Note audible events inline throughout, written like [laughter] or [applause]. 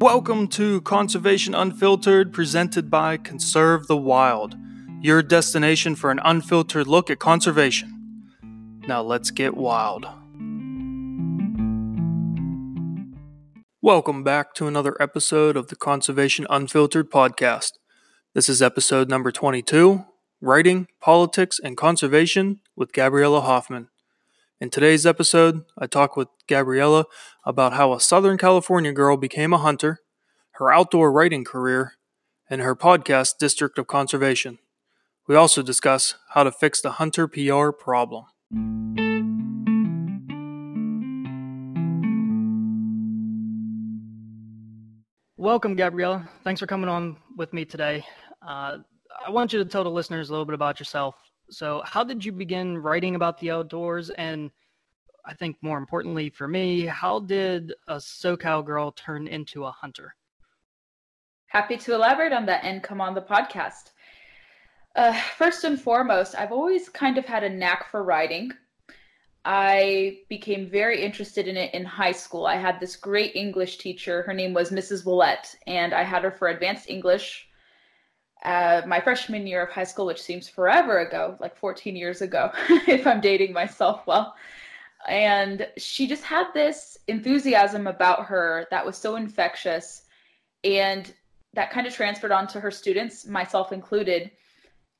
Welcome to Conservation Unfiltered, presented by Conserve the Wild, your destination for an unfiltered look at conservation. Now let's get wild. Welcome back to another episode of the Conservation Unfiltered podcast. This is episode number 22 Writing, Politics, and Conservation with Gabriella Hoffman. In today's episode, I talk with Gabriella about how a Southern California girl became a hunter, her outdoor writing career, and her podcast, District of Conservation. We also discuss how to fix the hunter PR problem. Welcome, Gabriella. Thanks for coming on with me today. Uh, I want you to tell the listeners a little bit about yourself so, how did you begin writing about the outdoors? And I think more importantly for me, how did a SoCal girl turn into a hunter? Happy to elaborate on that and come on the podcast. Uh, first and foremost, I've always kind of had a knack for writing. I became very interested in it in high school. I had this great English teacher. Her name was Mrs. Willette, and I had her for advanced English uh, my freshman year of high school, which seems forever ago, like 14 years ago, [laughs] if I'm dating myself well. And she just had this enthusiasm about her that was so infectious. And that kind of transferred onto her students, myself included.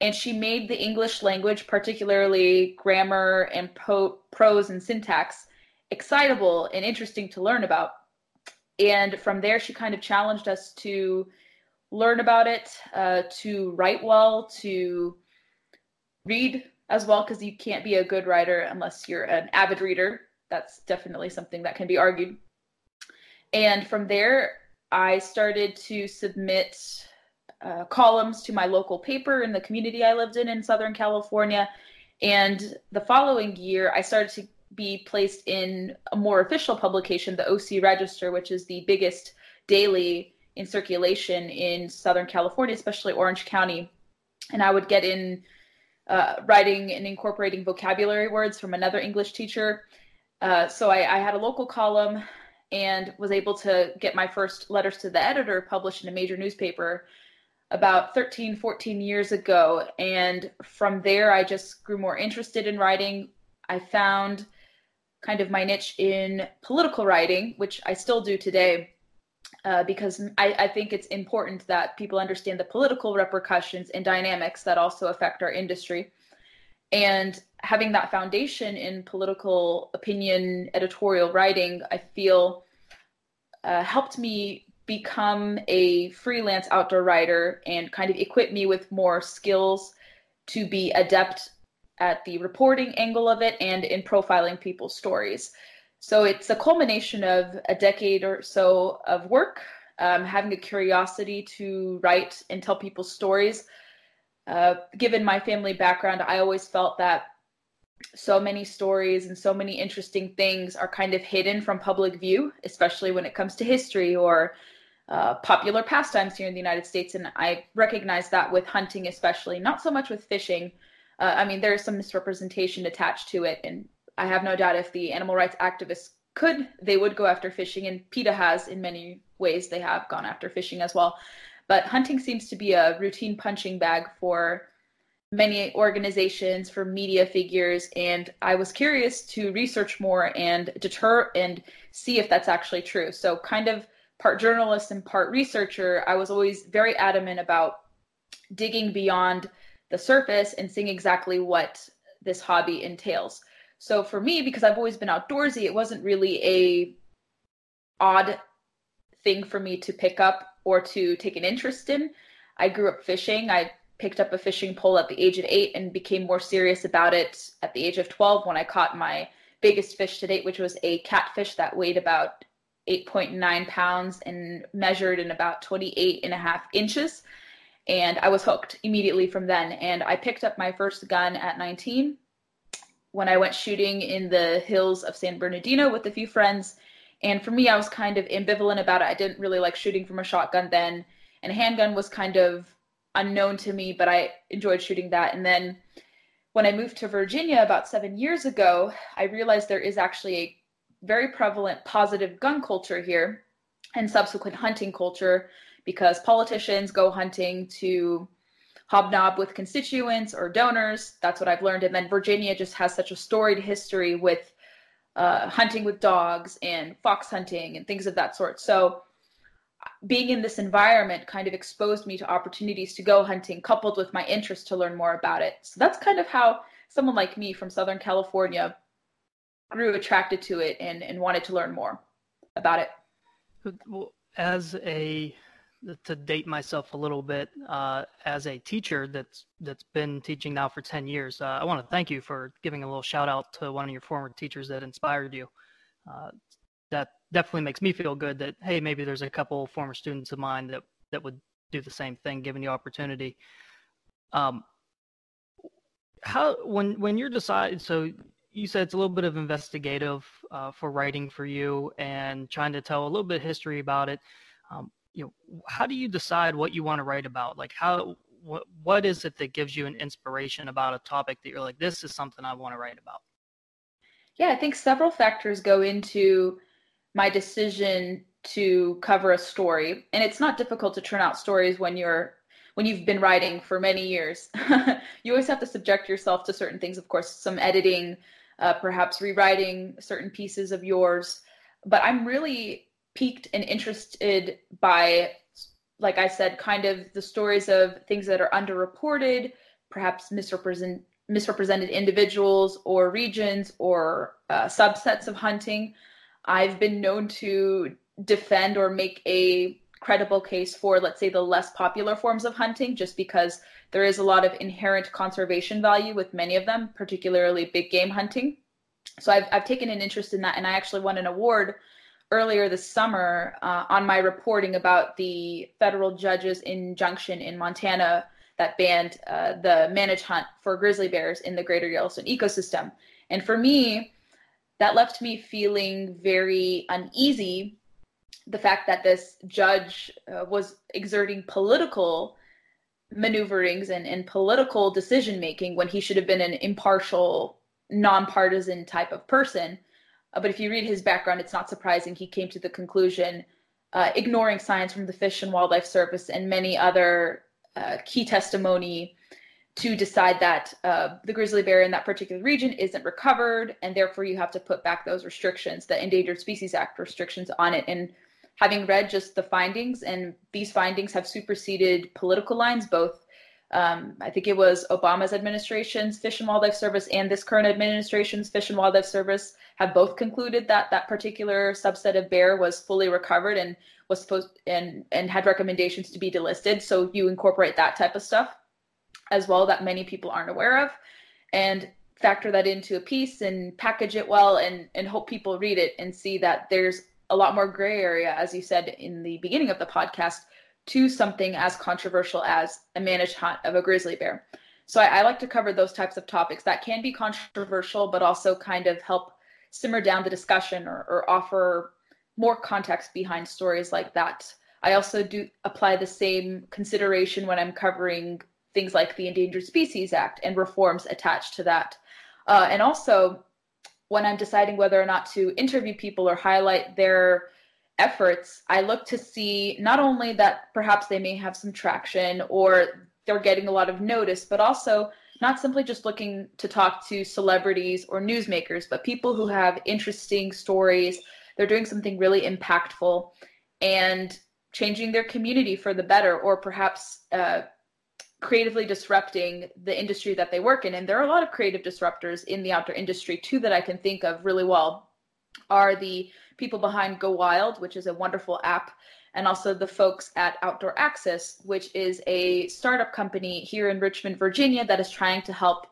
And she made the English language, particularly grammar and po- prose and syntax, excitable and interesting to learn about. And from there, she kind of challenged us to learn about it, uh, to write well, to read as well, because you can't be a good writer unless you're an avid reader. That's definitely something that can be argued. And from there, I started to submit uh, columns to my local paper in the community I lived in in Southern California. And the following year, I started to be placed in a more official publication, the OC Register, which is the biggest daily in circulation in Southern California, especially Orange County. And I would get in uh, writing and incorporating vocabulary words from another English teacher. Uh, so I, I, had a local column and was able to get my first letters to the editor published in a major newspaper about 13, 14 years ago. And from there, I just grew more interested in writing. I found kind of my niche in political writing, which I still do today uh, because I, I, think it's important that people understand the political repercussions and dynamics that also affect our industry. And having that foundation in political opinion editorial writing, I feel uh, helped me become a freelance outdoor writer and kind of equip me with more skills to be adept at the reporting angle of it and in profiling people's stories. So it's a culmination of a decade or so of work, um, having a curiosity to write and tell people's stories. Uh, given my family background, I always felt that so many stories and so many interesting things are kind of hidden from public view, especially when it comes to history or uh, popular pastimes here in the United States. And I recognize that with hunting, especially, not so much with fishing. Uh, I mean, there's some misrepresentation attached to it, and I have no doubt if the animal rights activists could, they would go after fishing, and PETA has in many ways they have gone after fishing as well. But hunting seems to be a routine punching bag for many organizations, for media figures, and I was curious to research more and deter and see if that's actually true. So, kind of part journalist and part researcher, I was always very adamant about digging beyond the surface and seeing exactly what this hobby entails. So for me, because I've always been outdoorsy, it wasn't really a odd thing for me to pick up or to take an interest in. I grew up fishing. I picked up a fishing pole at the age of eight and became more serious about it at the age of 12 when I caught my biggest fish to date, which was a catfish that weighed about 8.9 pounds and measured in about 28 and a half inches. And I was hooked immediately from then. And I picked up my first gun at 19 when I went shooting in the hills of San Bernardino with a few friends. And for me, I was kind of ambivalent about it. I didn't really like shooting from a shotgun then, and a handgun was kind of unknown to me, but I enjoyed shooting that. And then when I moved to Virginia about seven years ago, I realized there is actually a very prevalent positive gun culture here. and subsequent hunting culture because politicians go hunting to hobnob with constituents or donors. That's what I've learned. And then Virginia just has such a storied history with uh, hunting with dogs and fox hunting and things of that sort. So being in this environment kind of exposed me to opportunities to go hunting coupled with my interest to learn more about it. So that's kind of how someone like me from Southern California grew attracted to it and, and wanted to learn more about it. As a to date myself a little bit uh, as a teacher that's that's been teaching now for 10 years uh, i want to thank you for giving a little shout out to one of your former teachers that inspired you. Uh, that definitely makes me feel good that hey maybe there's a couple former students of mine that that would do the same thing given the opportunity. Um how when when you're deciding so you said it's a little bit of investigative uh, for writing for you and trying to tell a little bit history about it. Um, you know how do you decide what you want to write about? Like how what what is it that gives you an inspiration about a topic that you're like this is something i want to write about yeah i think several factors go into my decision to cover a story and it's not difficult to turn out stories when you're when you've been writing for many years. [laughs] You always have to subject yourself to certain things of course some editing uh, perhaps rewriting certain pieces of yours but i'm really piqued and interested by like i said kind of the stories of things that are underreported perhaps misrepresent misrepresented individuals or regions or uh, subsets of hunting. I've been known to defend or make a credible case for let's say the less popular forms of hunting just because there is a lot of inherent conservation value with many of them particularly big game hunting. So i've, I've taken an interest in that and i actually won an award earlier this summer uh, on my reporting about the federal judge's injunction in Montana that banned uh, the managed hunt for grizzly bears in the greater Yellowstone ecosystem. And for me, that left me feeling very uneasy. The fact that this judge uh, was exerting political maneuverings and, and political decision making when he should have been an impartial, nonpartisan type of person uh, but if you read his background, it's not surprising he came to the conclusion, uh, ignoring science from the Fish and Wildlife Service and many other uh, key testimony, to decide that uh, the grizzly bear in that particular region isn't recovered, and therefore you have to put back those restrictions, the Endangered Species Act restrictions on it. And having read just the findings, and these findings have superseded political lines, both um, I think it was Obama's administration's Fish and Wildlife Service and this current administration's Fish and Wildlife Service have both concluded that that particular subset of bear was fully recovered and was supposed and and had recommendations to be delisted. So you incorporate that type of stuff as well that many people aren't aware of, and factor that into a piece and package it well and and hope people read it and see that there's a lot more gray area, as you said in the beginning of the podcast, to something as controversial as a managed hunt of a grizzly bear. So I, I, like to cover those types of topics that can be controversial, but also kind of help simmer down the discussion or, or offer more context behind stories like that. I also do apply the same consideration when I'm covering things like the Endangered Species Act and reforms attached to that. Uh, and also, when I'm deciding whether or not to interview people or highlight their efforts, I look to see not only that perhaps they may have some traction or they're getting a lot of notice, but also not simply just looking to talk to celebrities or newsmakers, but people who have interesting stories. They're doing something really impactful and changing their community for the better, or perhaps uh, creatively disrupting the industry that they work in. And there are a lot of creative disruptors in the outdoor industry, too, that I can think of really well. Are the people behind Go Wild, which is a wonderful app, and also the folks at Outdoor Access, which is a startup company here in Richmond, Virginia, that is trying to help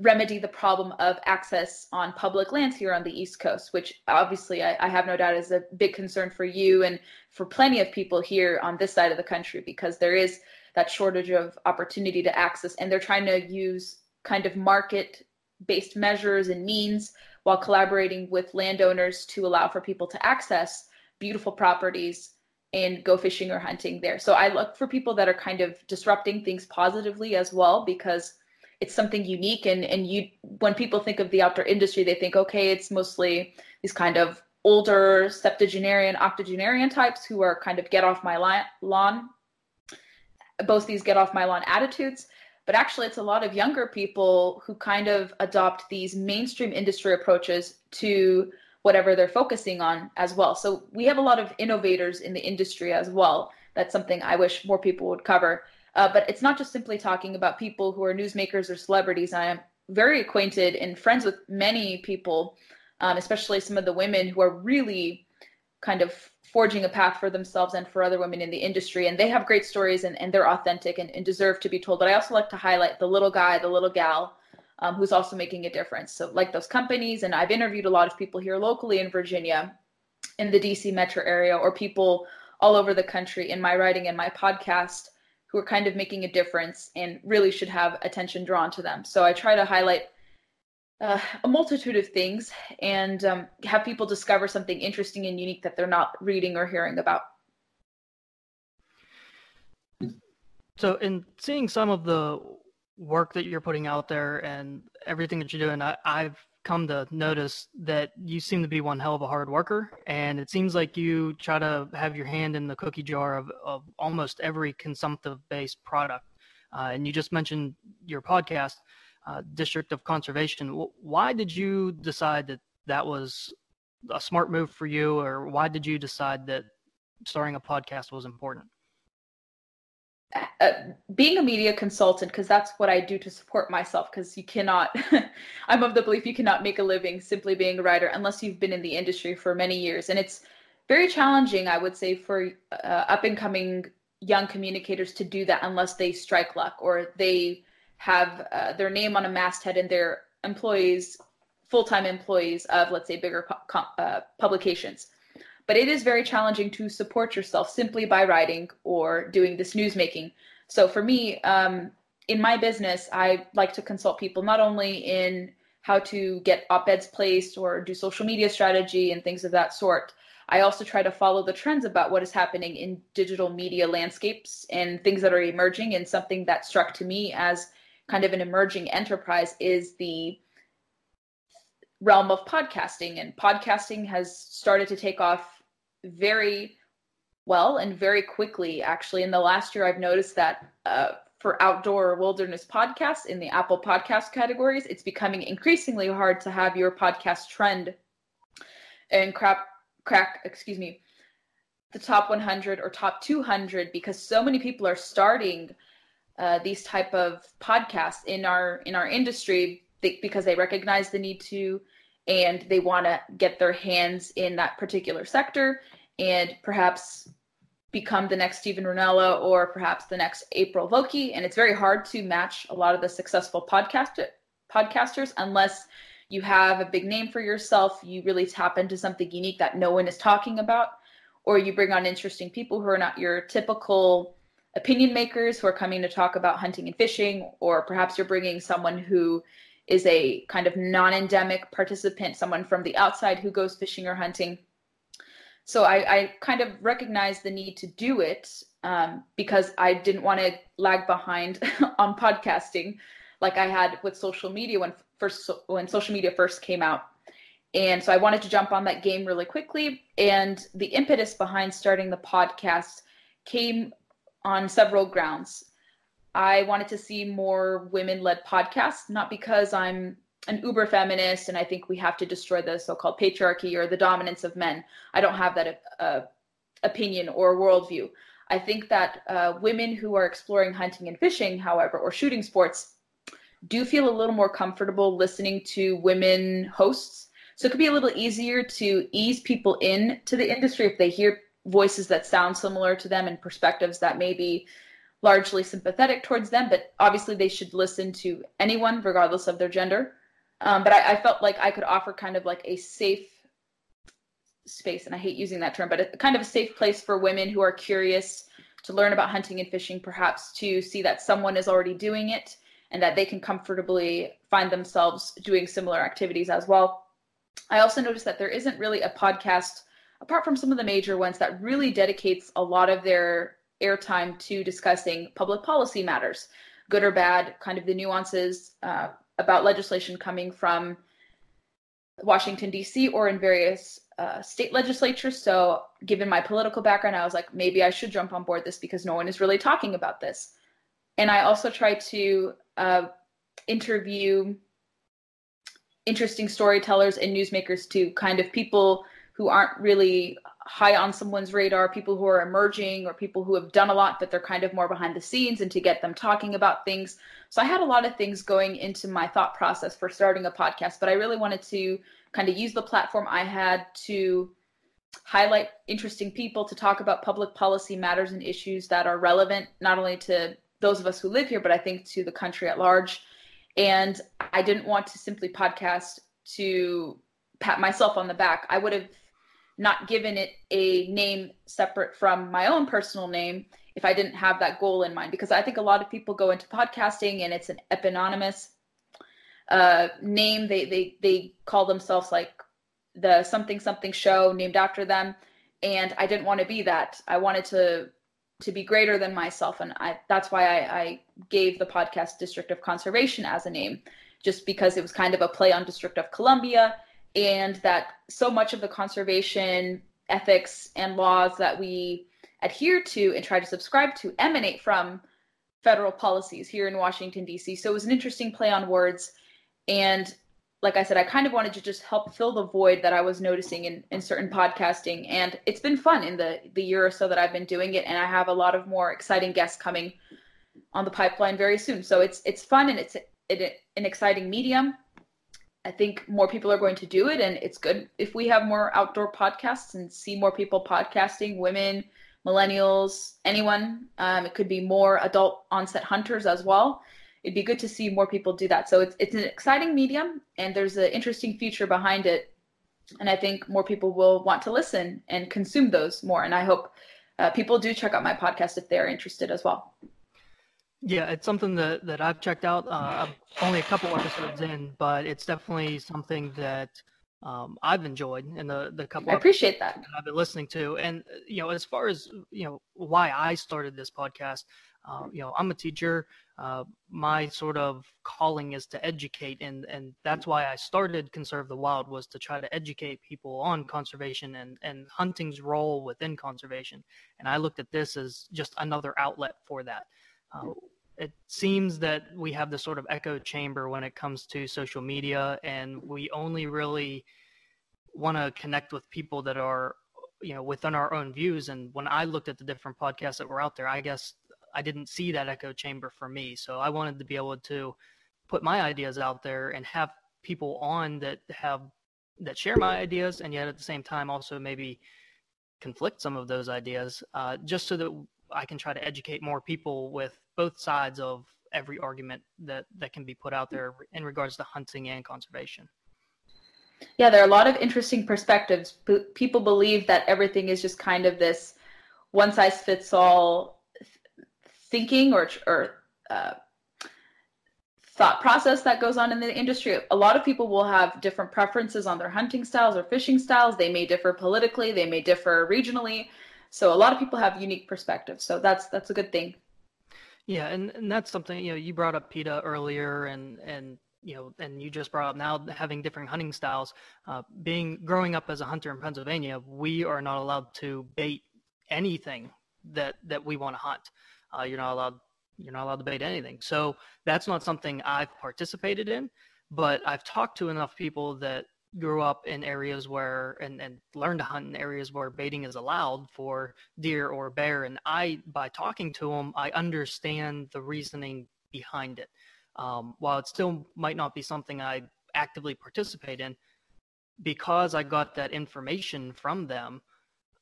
remedy the problem of access on public lands here on the East Coast, which obviously I, I, have no doubt is a big concern for you and for plenty of people here on this side of the country because there is that shortage of opportunity to access. And they're trying to use kind of market based measures and means while collaborating with landowners to allow for people to access beautiful properties and go fishing or hunting there. So I look for people that are kind of disrupting things positively as well because it's something unique and and you when people think of the outdoor industry they think okay it's mostly these kind of older septuagenarian, octogenarian types who are kind of get off my lawn, both these get off my lawn attitudes. But actually, it's a lot of younger people who kind of adopt these mainstream industry approaches to whatever they're focusing on as well. So we have a lot of innovators in the industry as well. That's something I wish more people would cover. Uh, but it's not just simply talking about people who are newsmakers or celebrities. I am very acquainted and friends with many people, um, especially some of the women who are really kind of forging a path for themselves and for other women in the industry. And they have great stories and, and they're authentic and, and deserve to be told. But I also like to highlight the little guy, the little gal um, who's also making a difference. So, like those companies, and I've interviewed a lot of people here locally in Virginia, in the DC metro area, or people all over the country in my writing and my podcast who are kind of making a difference and really should have attention drawn to them. So, I try to highlight uh, a multitude of things and um, have people discover something interesting and unique that they're not reading or hearing about. So, in seeing some of the work that you're putting out there and everything that you're doing, I, I've come to notice that you seem to be one hell of a hard worker. And it seems like you try to have your hand in the cookie jar of, of almost every consumptive based product. Uh, and you just mentioned your podcast, uh, District of Conservation. Why did you decide that that was a smart move for you, or why did you decide that starting a podcast was important? Uh, being a media consultant because that's what i do to support myself because you cannot [laughs] i'm of the belief you cannot make a living simply being a writer unless you've been in the industry for many years. And it's very challenging i would say for uh, up and coming young communicators to do that unless they strike luck or they have uh, their name on a masthead and they're employees full-time employees of let's say bigger pu- uh, publications but it is very challenging to support yourself simply by writing or doing this news making. So for me, um, in my business, I like to consult people not only in how to get op-eds placed or do social media strategy and things of that sort. I also try to follow the trends about what is happening in digital media landscapes and things that are emerging. And something that struck to me as kind of an emerging enterprise is the realm of podcasting. And podcasting has started to take off very well and very quickly. Actually, in the last year, I've noticed that uh, for outdoor wilderness podcasts in the Apple Podcast categories, it's becoming increasingly hard to have your podcast trend and crap crack. Excuse me the top 100 or top 200 because so many people are starting uh, these type of podcasts in our in our industry because they recognize the need to and they want to get their hands in that particular sector and perhaps become the next Steven Rinella or perhaps the next April Vokey. And it's very hard to match a lot of the successful podcast podcasters unless you have a big name for yourself, you really tap into something unique that no one is talking about, or you bring on interesting people who are not your typical opinion makers who are coming to talk about hunting and fishing, or perhaps you're bringing someone who is a kind of non endemic participant, someone from the outside who goes fishing or hunting. So I, I kind of recognized the need to do it um, because I didn't want to lag behind [laughs] on podcasting like I had with social media when first when social media first came out. And so I wanted to jump on that game really quickly. And the impetus behind starting the podcast came on several grounds. I wanted to see more women led podcasts, not because I'm an uber feminist and I think we have to destroy the so called patriarchy or the dominance of men. I don't have that uh, opinion or worldview. I think that uh, women who are exploring hunting and fishing, however, or shooting sports, do feel a little more comfortable listening to women hosts. So it could be a little easier to ease people in to the industry if they hear voices that sound similar to them and perspectives that may be largely sympathetic towards them, but obviously they should listen to anyone, regardless of their gender. Um, but I, I, felt like I could offer kind of like a safe space, and I hate using that term, but a, kind of a safe place for women who are curious to learn about hunting and fishing, perhaps to see that someone is already doing it and that they can comfortably find themselves doing similar activities as well. I also noticed that there isn't really a podcast, apart from some of the major ones, that really dedicates a lot of their airtime to discussing public policy matters, good or bad, kind of the nuances uh, about legislation coming from Washington, D.C., or in various uh, state legislatures. So, given my political background, I was like, maybe I should jump on board this because no one is really talking about this. And I also try to uh, interview interesting storytellers and newsmakers to kind of people who aren't really high on someone's radar, people who are emerging or people who have done a lot, but they're kind of more behind the scenes and to get them talking about things. So I had a lot of things going into my thought process for starting a podcast, but I really wanted to kind of use the platform I had to highlight interesting people to talk about public policy matters and issues that are relevant not only to those of us who live here, but I think to the country at large. And I didn't want to simply podcast to pat myself on the back. I would have not given it a name separate from my own personal name if I didn't have that goal in mind. Because I think a lot of people go into podcasting and it's an eponymous uh, name. They they they call themselves like the something something show named after them, and I didn't want to be that. I wanted to to be greater than myself, and I that's why I, I gave the podcast District of Conservation as a name, just because it was kind of a play on District of Columbia and that so much of the conservation ethics and laws that we adhere to and try to subscribe to emanate from federal policies here in Washington, D.C. So it was an interesting play on words. And like I said, I kind of wanted to just help fill the void that I was noticing in, in certain podcasting. And it's been fun in the, the year or so that I've been doing it. And I have a lot of more exciting guests coming on the pipeline very soon. So it's it's fun and it's it, an exciting medium. I think more people are going to do it, and it's good if we have more outdoor podcasts and see more people podcasting, women, millennials, anyone. Um, it could be more adult onset hunters as well. It'd be good to see more people do that. So it's it's an exciting medium, and there's an interesting future behind it, and I think more people will want to listen and consume those more. And I hope uh, people do check out my podcast if they're interested as well. Yeah, it's something that, that I've checked out. Uh, only a couple episodes in, but it's definitely something that um, I've enjoyed in the the couple. I appreciate that. that. I've been listening to, and you know, as far as you know, why I started this podcast, uh, you know, I'm a teacher. Uh, my sort of calling is to educate, and and that's why I started Conserve the Wild was to try to educate people on conservation and and hunting's role within conservation. And I looked at this as just another outlet for that. Uh, it seems that we have this sort of echo chamber when it comes to social media, and we only really want to connect with people that are, you know, within our own views. And when I looked at the different podcasts that were out there, I guess I didn't see that echo chamber for me. So I wanted to be able to put my ideas out there and have people on that have that share my ideas, and yet at the same time also maybe conflict some of those ideas, uh, just so that I can try to educate more people with both sides of every argument that that can be put out there in regards to hunting and conservation. Yeah, there are a lot of interesting perspectives. people believe that everything is just kind of this one size fits all thinking or or uh, thought process that goes on in the industry. A lot of people will have different preferences on their hunting styles or fishing styles. They may differ politically, they may differ regionally. So a lot of people have unique perspectives. So that's that's a good thing. Yeah, and, and that's something you know you brought up PETA earlier, and and you know, and you just brought up now having different hunting styles. Uh, being growing up as a hunter in Pennsylvania, we are not allowed to bait anything that that we want to hunt. Uh, you're not allowed you're not allowed to bait anything. So that's not something I've participated in, but I've talked to enough people that grew up in areas where and, and learned to hunt in areas where baiting is allowed for deer or bear and i by talking to them i understand the reasoning behind it. Um, while it still might not be something i actively participate in because i got that information from them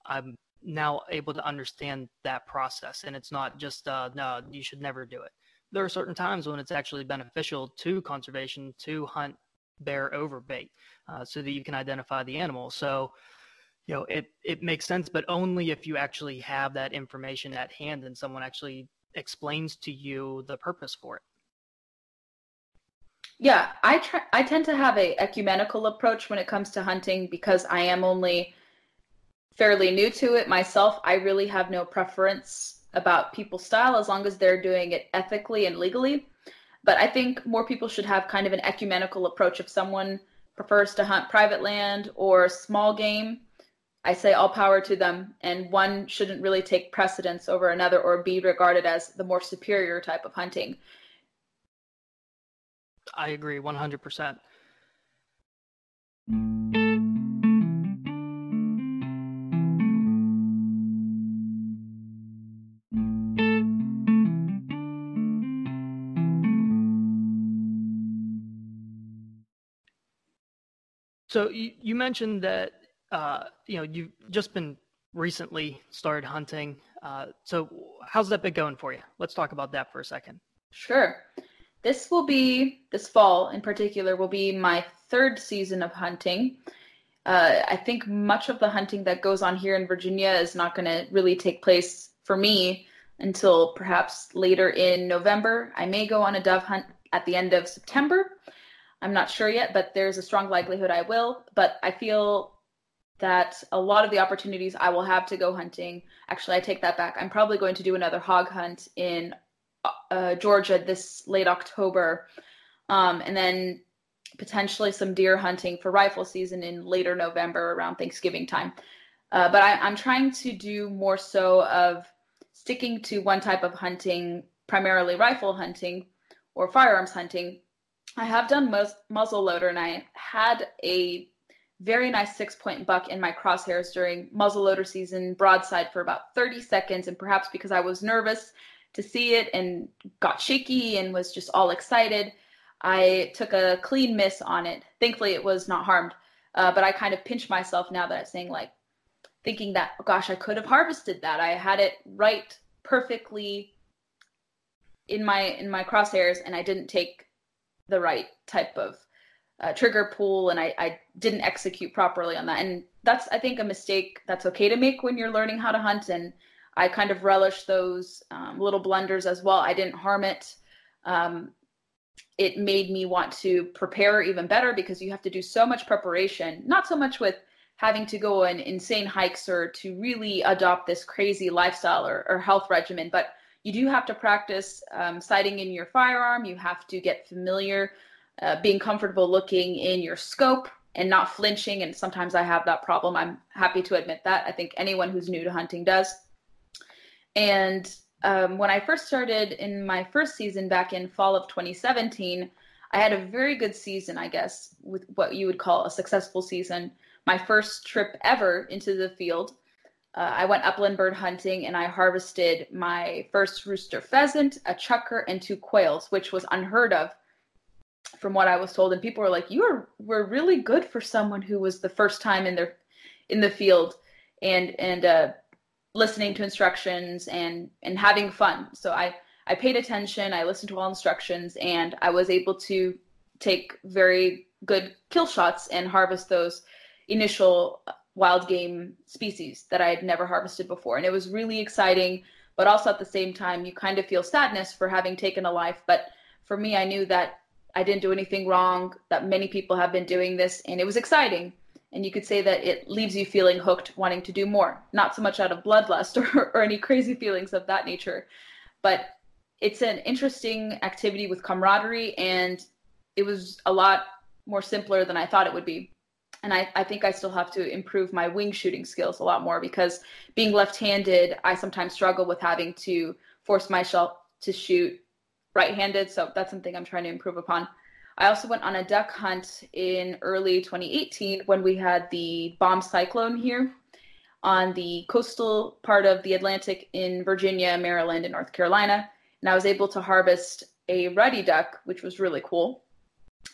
i'm now able to understand that process and it's not just uh, no you should never do it. There are certain times when it's actually beneficial to conservation to hunt bear over bait uh, so that you can identify the animal. So, you know, it, it makes sense, but only if you actually have that information at hand and someone actually explains to you the purpose for it. Yeah, I try, I tend to have a ecumenical approach when it comes to hunting because I am only fairly new to it myself. I really have no preference about people's style as long as they're doing it ethically and legally. But I think more people should have kind of an ecumenical approach. If someone prefers to hunt private land or small game, I say all power to them, and one shouldn't really take precedence over another or be regarded as the more superior type of hunting. I agree 100%. So you, you mentioned that uh, you know you've just been recently started hunting. Uh, so how's that been going for you? Let's talk about that for a second. Sure. This will be this fall in particular will be my third season of hunting. Uh, I think much of the hunting that goes on here in Virginia is not going to really take place for me until perhaps later in November. I may go on a dove hunt at the end of September. I'm not sure yet, but there's a strong likelihood I will. But I feel that a lot of the opportunities I will have to go hunting, actually, I take that back. I'm probably going to do another hog hunt in uh, Georgia this late October, um, and then potentially some deer hunting for rifle season in later November around Thanksgiving time. Uh, but I, I'm trying to do more so of sticking to one type of hunting, primarily rifle hunting or firearms hunting. I have done most muzzle loader, and I had a very nice six point buck in my crosshairs during muzzleloader season broadside for about 30 seconds and perhaps because i was nervous to see it and got shaky and was just all excited i took a clean miss on it. Thankfully it was not harmed uh, but i kind of pinch myself now that i'm saying like thinking that oh gosh i could have harvested that. I had it right perfectly in my in my crosshairs and i didn't take the right type of uh, trigger pull and I, I didn't execute properly on that. And that's i think a mistake that's okay to make when you're learning how to hunt and i kind of relish those um, little blunders as well. I didn't harm it. Um, it made me want to prepare even better because you have to do so much preparation not so much with having to go on insane hikes or to really adopt this crazy lifestyle or, or health regimen but you do have to practice um, sighting in your firearm you have to get familiar uh, being comfortable looking in your scope and not flinching. And sometimes I have that problem. I'm happy to admit that. I think anyone who's new to hunting does. And um, when I first started in my first season back in fall of 2017, I had a very good season, I guess, with what you would call a successful season. My first trip ever into the field. Uh, I went upland bird hunting and I harvested my first rooster pheasant, a chukar, and two quails, which was unheard of from what I was told, and people were like, "You were were really good for someone who was the first time in their in the field and and uh, listening to instructions and and having fun." So I I paid attention, I listened to all instructions, and I was able to take very good kill shots and harvest those initial wild game species that I had never harvested before, and it was really exciting. But also at the same time, you kind of feel sadness for having taken a life. But for me, I knew that I didn't do anything wrong, that many people have been doing this, and it was exciting. And you could say that it leaves you feeling hooked, wanting to do more. Not so much out of bloodlust [laughs] or, or any crazy feelings of that nature, but it's an interesting activity with camaraderie, and it was a lot more simpler than I thought it would be. And I, I think I still have to improve my wing shooting skills a lot more because being left handed, I sometimes struggle with having to force myself to shoot right-handed, so that's something I'm trying to improve upon. I also went on a duck hunt in early 2018 when we had the bomb cyclone here on the coastal part of the Atlantic in Virginia, Maryland, and North Carolina. And I was able to harvest a ruddy duck, which was really cool.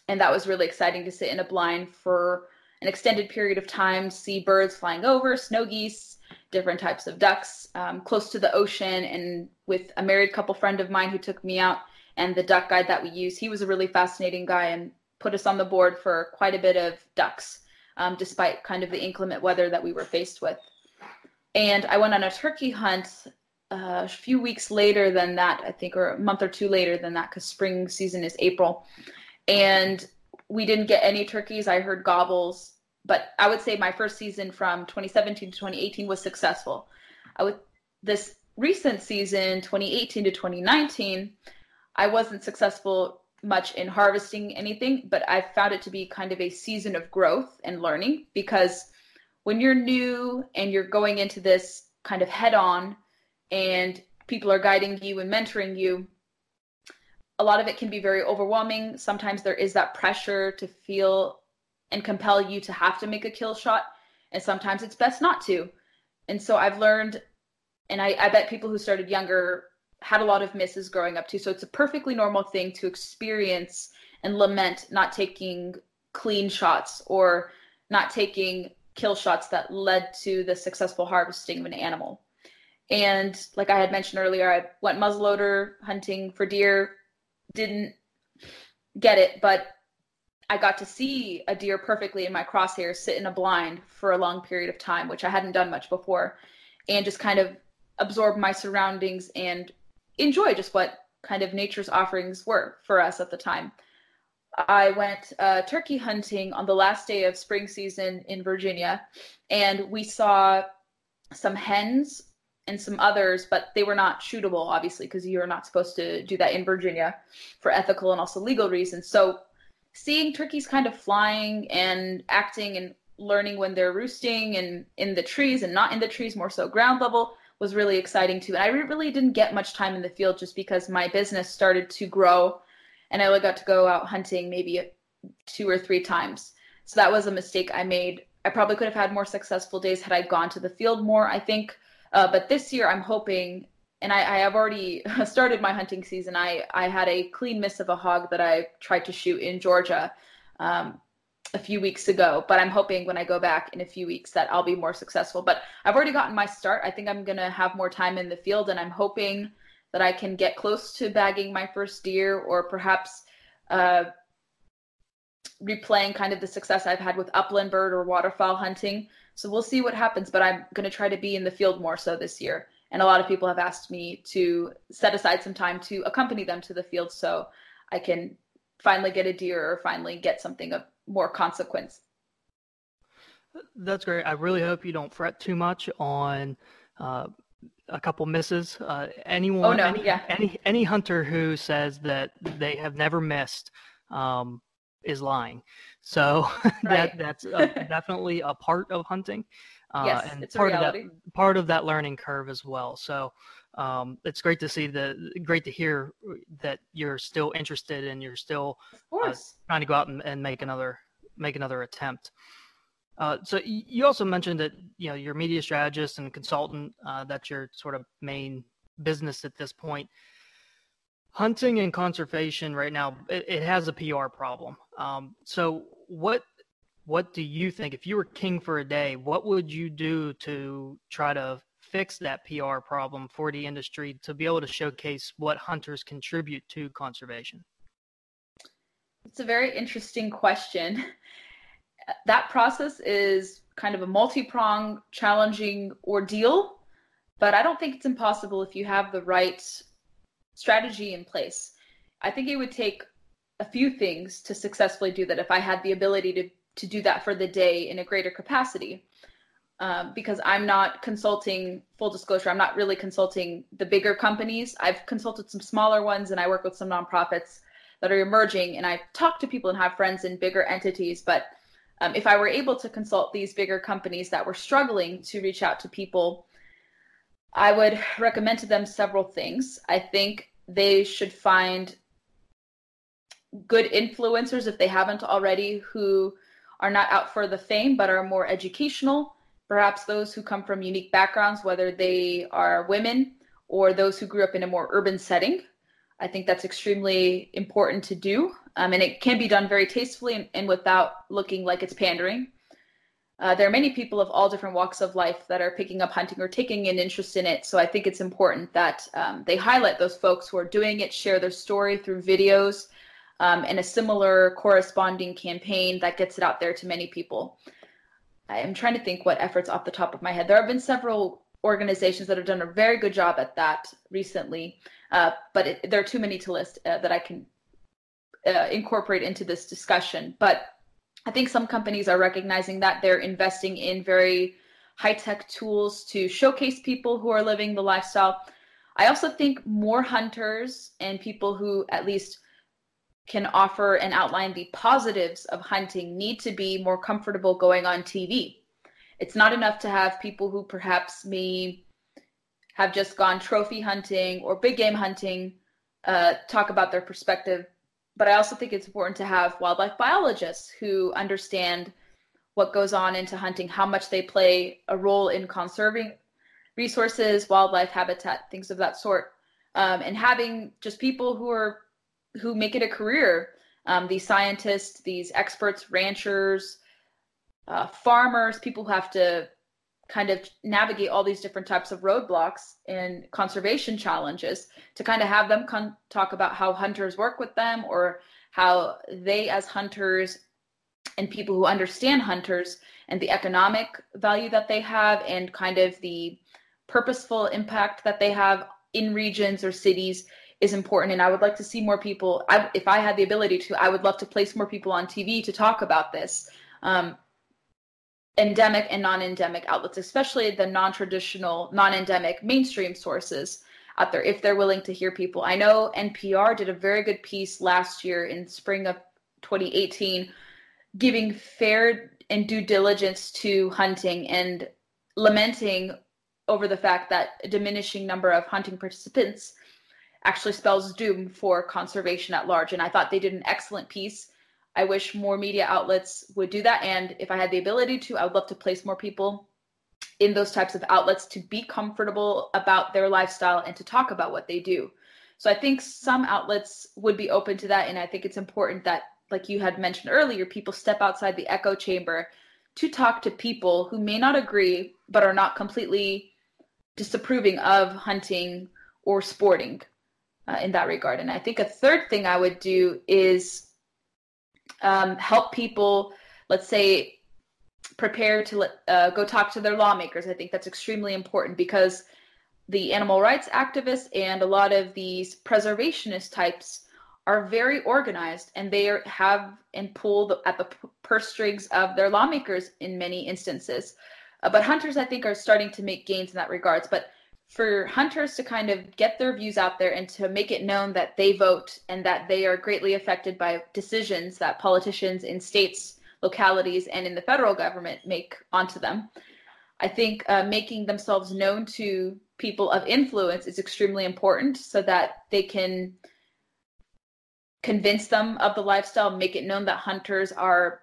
And that was really exciting to sit in a blind for an extended period of time, see birds flying over, snow geese, different types of ducks um, close to the ocean, and with a married couple friend of mine who took me out and the duck guide that we use. He was a really fascinating guy and put us on the board for quite a bit of ducks, um, despite kind of the inclement weather that we were faced with. And I went on a turkey hunt uh, a few weeks later than that, I think, or a month or two later than that, because spring season is April. And we didn't get any turkeys. I heard gobbles, but I would say my first season from 2017 to 2018 was successful. I would this recent season, 2018 to 2019, I wasn't successful much in harvesting anything, but I've found it to be kind of a season of growth and learning because when you're new and you're going into this kind of head on and people are guiding you and mentoring you, a lot of it can be very overwhelming. Sometimes there is that pressure to feel and compel you to have to make a kill shot, and sometimes it's best not to. And so I've learned, and I, I bet people who started younger had a lot of misses growing up too. So it's a perfectly normal thing to experience and lament not taking clean shots or not taking kill shots that led to the successful harvesting of an animal. And like I had mentioned earlier, I went muzzleloader hunting for deer, didn't get it, but I got to see a deer perfectly in my crosshairs sit in a blind for a long period of time, which I hadn't done much before, and just kind of absorb my surroundings and enjoy just what kind of nature's offerings were for us at the time. I went uh, turkey hunting on the last day of spring season in Virginia, and we saw some hens and some others, but they were not shootable, obviously, because you're not supposed to do that in Virginia for ethical and also legal reasons. So, seeing turkeys kind of flying and acting and learning when they're roosting and in the trees and not in the trees, more so ground level, was really exciting too. And I really didn't get much time in the field just because my business started to grow and I only got to go out hunting maybe two or three times. So that was a mistake I made. I probably could have had more successful days had I gone to the field more, I think. Uh, but this year I'm hoping, and I, I, have already [laughs] started my hunting season. I, I had a clean miss of a hog that I tried to shoot in Georgia. Um, a few weeks ago, but I'm hoping when I go back in a few weeks that I'll be more successful. But I've already gotten my start. I think I'm going to have more time in the field, and I'm hoping that I can get close to bagging my first deer or perhaps uh, replaying kind of the success I've had with upland bird or waterfowl hunting. So we'll see what happens, but I'm going to try to be in the field more so this year. And a lot of people have asked me to set aside some time to accompany them to the field so I can finally get a deer or finally get something of more consequence. That's great. I really hope you don't fret too much on uh, a couple misses. Uh, anyone, oh, no. any, yeah. any any hunter who says that they have never missed um, is lying. So [laughs] that that's a, definitely a part of hunting. Uh, yes, and it's part a reality. of that part of that learning curve as well. So um, it's great to see the great to hear that you're still interested and you're still uh, trying to go out and, and, make another make another attempt. Uh, so you also mentioned that you know you're a media strategist and consultant. Uh, that's your sort of main business at this point. Hunting and conservation right now it, it has a PR problem. Um, so what what do you think if you were king for a day? What would you do to try to fix that PR problem for the industry to be able to showcase what hunters contribute to conservation? It's a very interesting question. [laughs] That process is kind of a multi pronged, challenging ordeal, but I don't think it's impossible if you have the right strategy in place. I think it would take a few things to successfully do that if I had the ability to, to do that for the day in a greater capacity um, because I'm not consulting, full disclosure, I'm not really consulting the bigger companies. I've consulted some smaller ones and I work with some nonprofits that are emerging. And I've talked to people and have friends in bigger entities. But um, if I were able to consult these bigger companies that were struggling to reach out to people, I would recommend to them several things. I think they should find good influencers if they haven't already who are not out for the fame but are more educational perhaps those who come from unique backgrounds, whether they are women or those who grew up in a more urban setting. I think that's extremely important to do. Um, and it can be done very tastefully and, and without looking like it's pandering. Uh, there are many people of all different walks of life that are picking up hunting or taking an interest in it. So I think it's important that um, they highlight those folks who are doing it, share their story through videos, um, and a similar corresponding campaign that gets it out there to many people. I'm trying to think what efforts off the top of my head. There have been several organizations that have done a very good job at that recently, uh, but it, there are too many to list uh, that I can uh, incorporate into this discussion. But I think some companies are recognizing that they're investing in very high tech tools to showcase people who are living the lifestyle. I also think more hunters and people who at least can offer and outline the positives of hunting need to be more comfortable going on TV. It's not enough to have people who perhaps may have just gone trophy hunting or big game hunting uh, talk about their perspective. But I also think it's important to have wildlife biologists who understand what goes on into hunting, how much they play a role in conserving resources, wildlife habitat, things of that sort. Um, and having just people who are who make it a career, um, these scientists, these experts, ranchers, uh, farmers, people who have to kind of navigate all these different types of roadblocks and conservation challenges to kind of have them con- talk about how hunters work with them or how they as hunters and people who understand hunters and the economic value that they have and kind of the purposeful impact that they have in regions or cities is important and i would like to see more people I, if i had the ability to i would love to place more people on tv to talk about this um, endemic and non-endemic outlets especially the non-traditional non-endemic mainstream sources out there if they're willing to hear people. I know npr did a very good piece last year in spring of 2018 giving fair and due diligence to hunting and lamenting over the fact that a diminishing number of hunting participants actually spells doom for conservation at large. And I thought they did an excellent piece. I wish more media outlets would do that. And if I had the ability to, I would love to place more people in those types of outlets to be comfortable about their lifestyle and to talk about what they do. So I think some outlets would be open to that. And I think it's important that, like you had mentioned earlier, people step outside the echo chamber to talk to people who may not agree, but are not completely disapproving of hunting or sporting uh, in that regard. And I think a third thing I would do is um, help people, let's say, prepare to uh, go talk to their lawmakers. I think that's extremely important because the animal rights activists and a lot of these preservationist types are very organized and they are, have and pull the, at the purse strings of their lawmakers in many instances. Uh, but hunters, I think, are starting to make gains in that regards. But for hunters to kind of get their views out there and to make it known that they vote and that they are greatly affected by decisions that politicians in states, localities, and in the federal government make onto them. I think uh, making themselves known to people of influence is extremely important so that they can convince them of the lifestyle, make it known that hunters are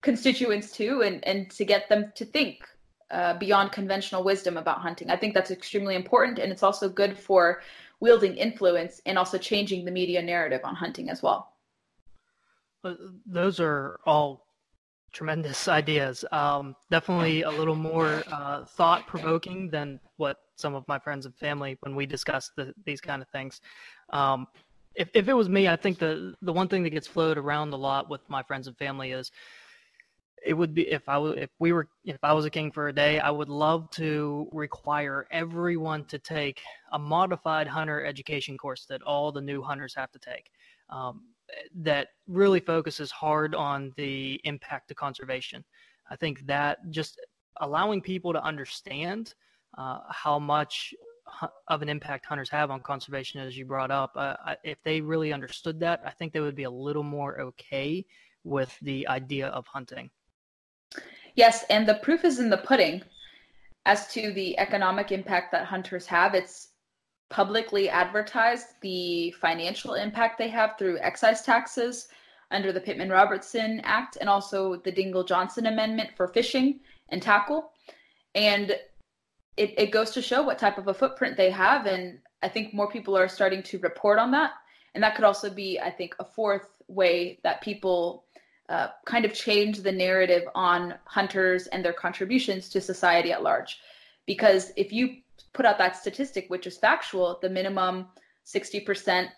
constituents too, and, and to get them to think uh, beyond conventional wisdom about hunting. I think that's extremely important, and it's also good for wielding influence and also changing the media narrative on hunting as well. Those are all tremendous [laughs] ideas. Um, definitely a little more uh, thought provoking than what some of my friends and family when we discuss the, these kind of things. Um, if, if it was me, I think the the one thing that gets floated around a lot with my friends and family is it would be if I was if we were if I was a king for a day, I would love to require everyone to take a modified hunter education course that all the new hunters have to take. Um, that really focuses hard on the impact to conservation. I think that just allowing people to understand uh, how much of an impact hunters have on conservation, as you brought up, uh, if they really understood that, I think they would be a little more okay with the idea of hunting. Yes, and the proof is in the pudding as to the economic impact that hunters have. It's publicly advertised the financial impact they have through excise taxes under the Pittman Robertson Act and also the Dingell Johnson Amendment for fishing and tackle. And it, it goes to show what type of a footprint they have. And I think more people are starting to report on that. And that could also be, I think, a fourth way that people uh, kind of change the narrative on hunters and their contributions to society at large. Because if you put out that statistic, which is factual, the minimum 60%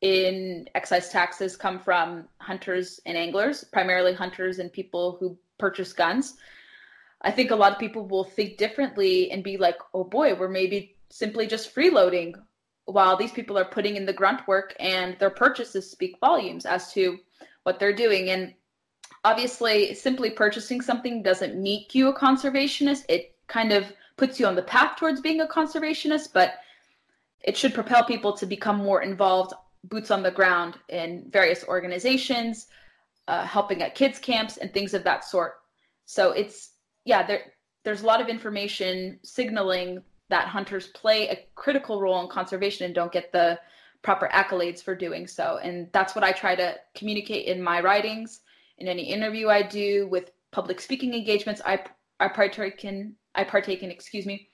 in excise taxes come from hunters and anglers, primarily hunters and people who purchase guns. I think a lot of people will think differently and be like, oh boy, we're maybe simply just freeloading while these people are putting in the grunt work and their purchases speak volumes as to what they're doing. And obviously simply purchasing something doesn't make you a conservationist it kind of puts you on the path towards being a conservationist but it should propel people to become more involved boots on the ground in various organizations, uh, helping at kids camps and things of that sort. So it's yeah, there there's a lot of information signaling that hunters play a critical role in conservation and don't get the proper accolades for doing so. And that's what I try to communicate in my writings, in any interview I do, with public speaking engagements I I partake in I partake in, excuse me,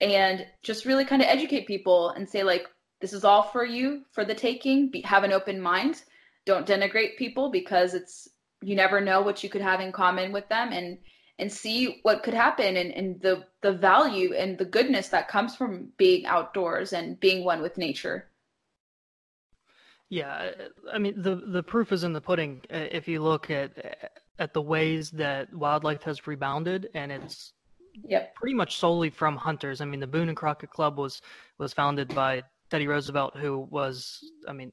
and just really kind of educate people and say like this is all for you for the taking. Be, have an open mind. Don't denigrate people because it's you never know what you could have in common with them and and see what could happen and, and the the value and the goodness that comes from being outdoors and being one with nature. Yeah, I mean the the proof is in the pudding. If you look at at the ways that wildlife has rebounded, and it's yep. pretty much solely from hunters. I mean, the Boone and Crockett Club was was founded by Teddy Roosevelt, who was, I mean,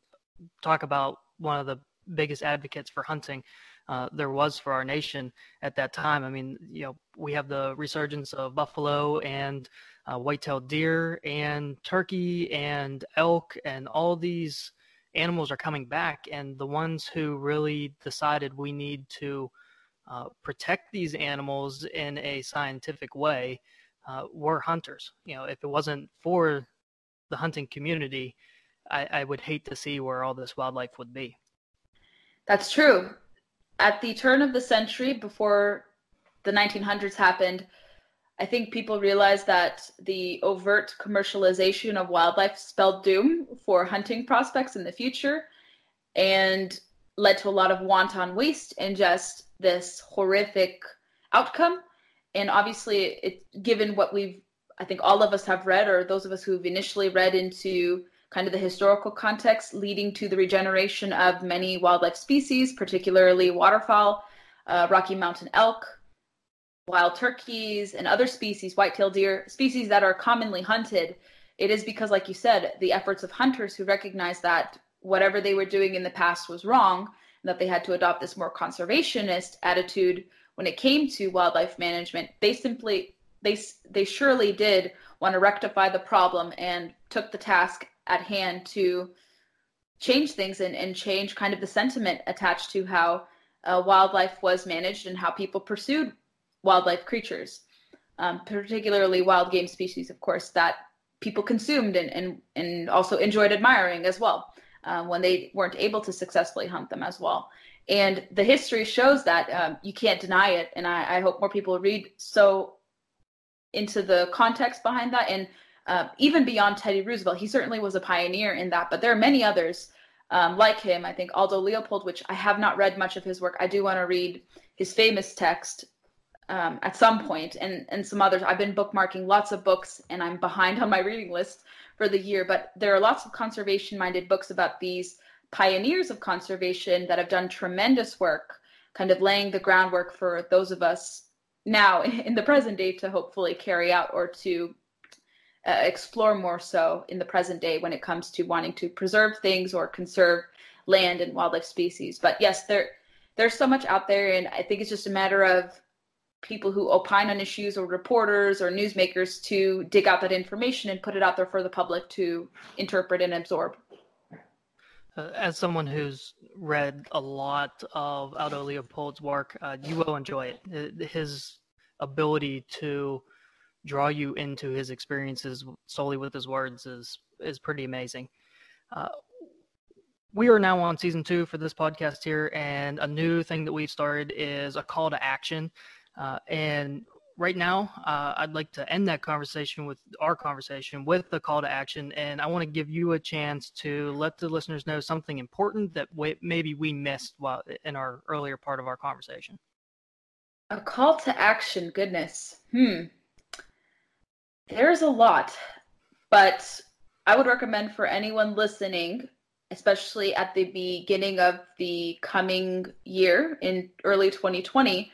talk about one of the biggest advocates for hunting uh, there was for our nation at that time. I mean, you know, we have the resurgence of buffalo and uh, white-tailed deer and turkey and elk, and all these animals are coming back. And the ones who really decided we need to uh, protect these animals in a scientific way uh, were hunters. You know, if it wasn't for the hunting community, I, I would hate to see where all this wildlife would be. That's true. At the turn of the century, before the 1900s happened, I think people realized that the overt commercialization of wildlife spelled doom for hunting prospects in the future and led to a lot of wanton waste and just this horrific outcome. And obviously, it given what we've, I think all of us have read, or those of us who've initially read into kind of the historical context leading to the regeneration of many wildlife species, particularly waterfowl, uh, Rocky Mountain elk, wild turkeys, and other species, white-tailed deer, species that are commonly hunted. It is because, like you said, the efforts of hunters who recognize that whatever they were doing in the past was wrong and that they had to adopt this more conservationist attitude when it came to wildlife management. They simply they they surely did want to rectify the problem and took the task at hand to change things and, and change kind of the sentiment attached to how uh, wildlife was managed and how people pursued wildlife creatures, um, particularly wild game species, of course, that people consumed and, and, and also enjoyed admiring as well um, when they weren't able to successfully hunt them as well. And the history shows that um, you can't deny it. And I, I, hope more people read so into the context behind that. And uh, even beyond Teddy Roosevelt, he certainly was a pioneer in that. But there are many others um, like him. I think Aldo Leopold, which I have not read much of his work. I do want to read his famous text um, at some point, and and some others. I've been bookmarking lots of books, and I'm behind [laughs] on my reading list for the year, but there are lots of conservation minded books about these pioneers of conservation that have done tremendous work, kind of laying the groundwork for those of us now [laughs] in the present day to hopefully carry out or to uh, explore more so in the present day when it comes to wanting to preserve things or conserve land and wildlife species. But yes, there there's so much out there, and I think it's just a matter of people who opine on issues or reporters or newsmakers to dig out that information and put it out there for the public to interpret and absorb. Uh, as someone who's read a lot of Aldo Leopold's work, uh, you will enjoy it. His ability to draw you into his experiences solely with his words is is pretty amazing. Uh, we are now on season two for this podcast here, and a new thing that we've started is a call to action. Uh, and right now, uh, I'd like to end that conversation with our conversation with the call to action. And I want to give you a chance to let the listeners know something important that we, maybe we missed while in our earlier part of our conversation. A call to action, goodness. Hmm. There's a lot, but I would recommend for anyone listening, especially at the beginning of the coming year in early 2020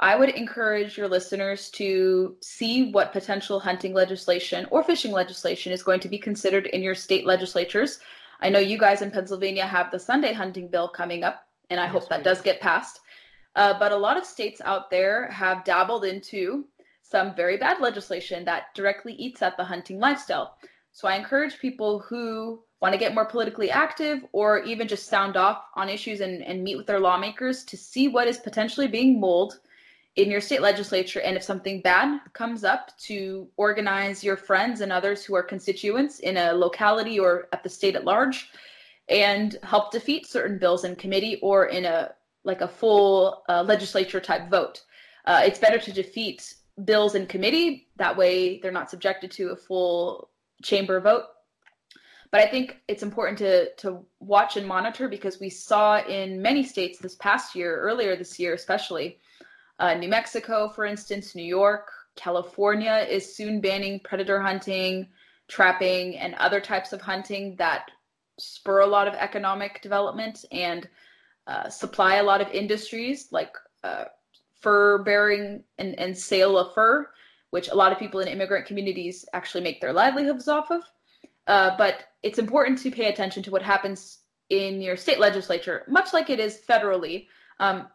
I would encourage your listeners to see what potential hunting legislation or fishing legislation is going to be considered in your state legislatures. I know you guys in Pennsylvania have the Sunday hunting bill coming up, and I yes, hope that does get passed. Uh, but a lot of states out there have dabbled into some very bad legislation that directly eats at the hunting lifestyle. So I encourage people who want to get more politically active or even just sound off on issues and, and meet with their lawmakers to see what is potentially being mulled in your state legislature and if something bad comes up to organize your friends and others who are constituents in a locality or at the state at large and help defeat certain bills in committee or in a like a full uh, legislature type vote. Uh, it's better to defeat bills in committee. That way they're not subjected to a full chamber vote. But i think it's important to to watch and monitor because we saw in many states this past year earlier this year especially uh, New Mexico, for instance, New York, California is soon banning predator hunting, trapping, and other types of hunting that spur a lot of economic development and uh, supply a lot of industries like uh, fur bearing and, and sale of fur, which a lot of people in immigrant communities actually make their livelihoods off of. Uh, but it's important to pay attention to what happens in your state legislature, much like it is federally. Um,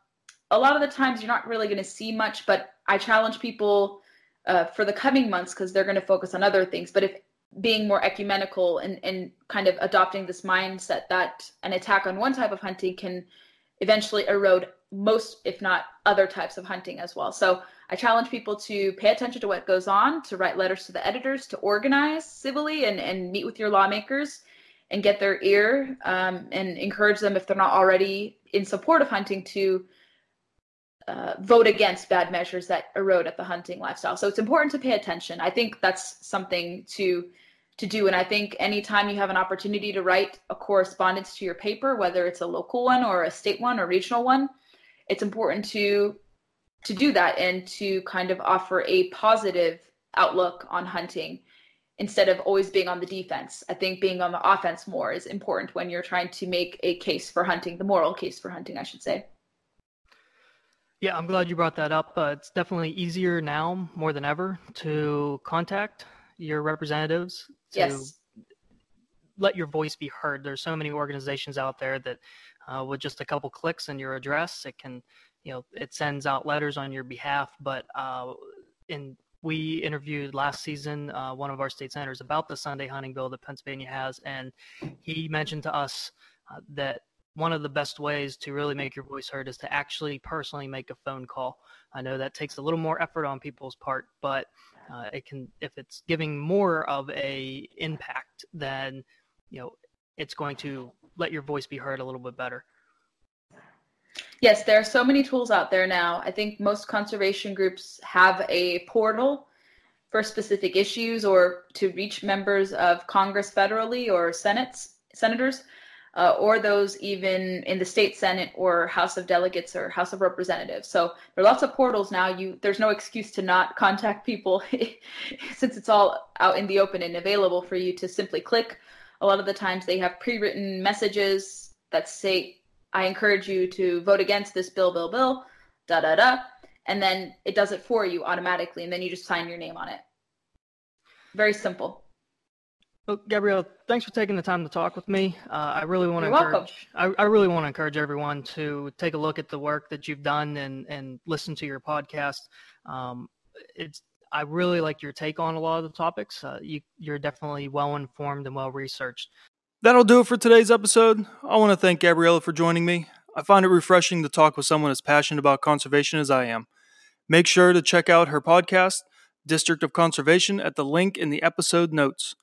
a lot of the times you're not really going to see much, but I challenge people uh, for the coming months because they're going to focus on other things. But if being more ecumenical and, and kind of adopting this mindset that an attack on one type of hunting can eventually erode most, if not other types of hunting as well. So I challenge people to pay attention to what goes on, to write letters to the editors, to organize civilly and, and meet with your lawmakers and get their ear um, and encourage them if they're not already in support of hunting to uh, vote against bad measures that erode at the hunting lifestyle. So it's important to pay attention. I think that's something to to do. And I think anytime you have an opportunity to write a correspondence to your paper, whether it's a local one or a state one or regional one, it's important to to do that and to kind of offer a positive outlook on hunting instead of always being on the defense. I think being on the offense more is important when you're trying to make a case for hunting, the moral case for hunting, I should say. Yeah, I'm glad you brought that up. Uh, it's definitely easier now more than ever to contact your representatives to yes. let your voice be heard. There's so many organizations out there that uh, with just a couple clicks in your address, it can, you know, it sends out letters on your behalf. But uh, in we interviewed last season uh, one of our state senators about the Sunday hunting bill that Pennsylvania has, and he mentioned to us uh, that one of the best ways to really make your voice heard is to actually personally make a phone call. I know that takes a little more effort on people's part, but uh, it can if it's giving more of a impact, then you know it's going to let your voice be heard a little bit better. Yes, there are so many tools out there now. I think most conservation groups have a portal for specific issues or to reach members of Congress federally or senates senators uh, or those even in the state senate or house of delegates or house of representatives. So there are lots of portals now. You there's no excuse to not contact people [laughs] since it's all out in the open and available for you to simply click. A lot of the times they have pre-written messages that say i encourage you to vote against this bill bill bill da da da and then it does it for you automatically and then you just sign your name on it. Very simple well, Gabrielle, thanks for taking the time to talk with me. Uh, I really want to encourage. I, I, really want to encourage everyone to take a look at the work that you've done and and listen to your podcast. Um, it's I really like your take on a lot of the topics. Uh, you, you're definitely well informed and well researched. That'll do it for today's episode. I want to thank Gabriella for joining me. I find it refreshing to talk with someone as passionate about conservation as I am. Make sure to check out her podcast, District of Conservation, at the link in the episode notes.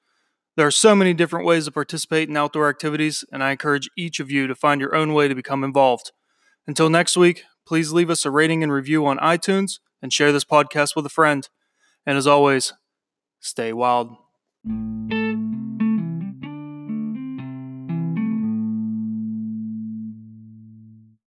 There are so many different ways to participate in outdoor activities, and I encourage each of you to find your own way to become involved. Until next week, please leave us a rating and review on iTunes and share this podcast with a friend. And as always, stay wild.